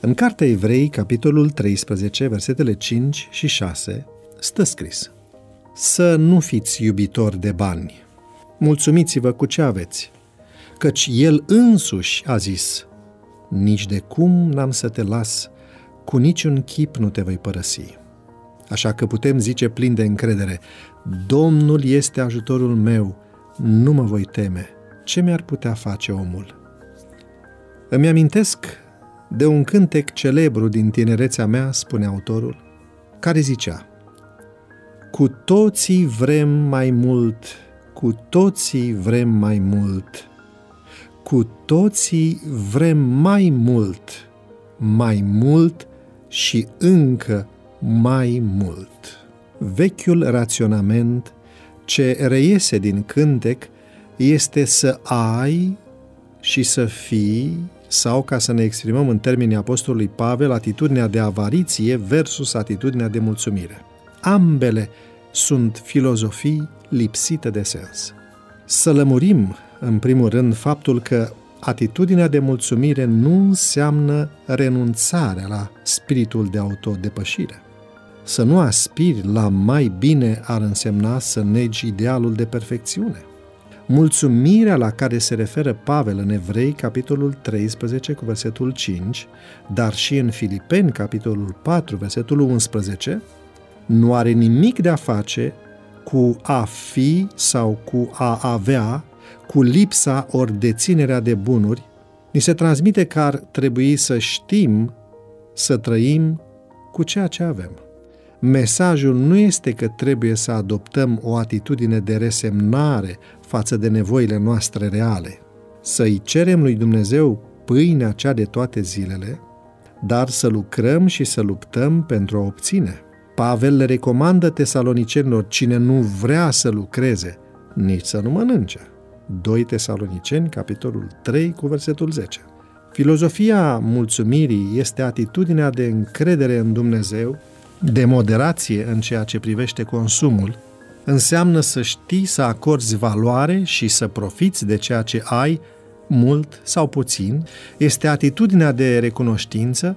În Cartea Evrei, capitolul 13, versetele 5 și 6, stă scris Să nu fiți iubitori de bani, mulțumiți-vă cu ce aveți, căci El însuși a zis, nici de cum n-am să te las, cu niciun chip nu te voi părăsi. Așa că putem zice plin de încredere, Domnul este ajutorul meu, nu mă voi teme. Ce mi-ar putea face omul? Îmi amintesc de un cântec celebru din tinerețea mea, spune autorul, care zicea Cu toții vrem mai mult, cu toții vrem mai mult, cu toții vrem mai mult, mai mult și încă mai mult. Vechiul raționament ce reiese din cântec este să ai și să fii, sau, ca să ne exprimăm în termenii apostolului Pavel, atitudinea de avariție versus atitudinea de mulțumire. Ambele sunt filozofii lipsite de sens. Să lămurim, în primul rând, faptul că atitudinea de mulțumire nu înseamnă renunțarea la spiritul de autodepășire. Să nu aspiri la mai bine ar însemna să negi idealul de perfecțiune. Mulțumirea la care se referă Pavel în Evrei, capitolul 13, cu versetul 5, dar și în Filipeni, capitolul 4, versetul 11, nu are nimic de a face cu a fi sau cu a avea, cu lipsa ori deținerea de bunuri, ni se transmite că ar trebui să știm să trăim cu ceea ce avem. Mesajul nu este că trebuie să adoptăm o atitudine de resemnare față de nevoile noastre reale, să-i cerem lui Dumnezeu pâinea cea de toate zilele, dar să lucrăm și să luptăm pentru a obține. Pavel le recomandă tesalonicenilor cine nu vrea să lucreze, nici să nu mănânce. 2 Tesaloniceni, capitolul 3, cu versetul 10. Filozofia mulțumirii este atitudinea de încredere în Dumnezeu de moderație în ceea ce privește consumul înseamnă să știi să acorzi valoare și să profiți de ceea ce ai, mult sau puțin, este atitudinea de recunoștință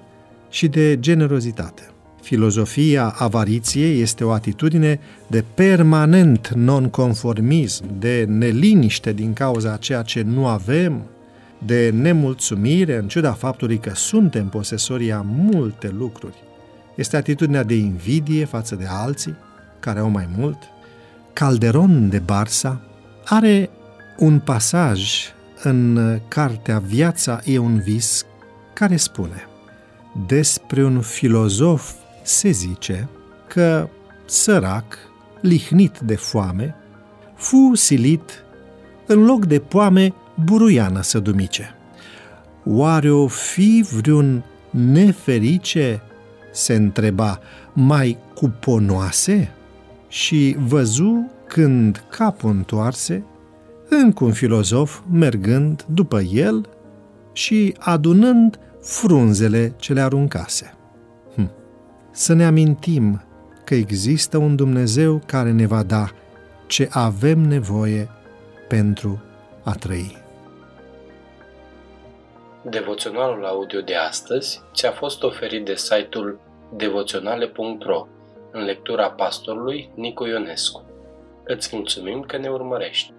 și de generozitate. Filozofia avariției este o atitudine de permanent nonconformism, de neliniște din cauza ceea ce nu avem, de nemulțumire în ciuda faptului că suntem posesorii a multe lucruri este atitudinea de invidie față de alții care au mai mult. Calderon de Barsa are un pasaj în cartea Viața e un vis care spune despre un filozof se zice că sărac, lihnit de foame, fu silit în loc de poame buruiană să dumice. Oare o fi vreun neferice se întreba, mai cuponoase? Și văzu când capul întoarse, încă un filozof mergând după el și adunând frunzele ce le aruncase. Hm. Să ne amintim că există un Dumnezeu care ne va da ce avem nevoie pentru a trăi. Devoționalul audio de astăzi ți-a fost oferit de site-ul devoționale.ro în lectura pastorului Nicu Ionescu. Îți mulțumim că ne urmărești!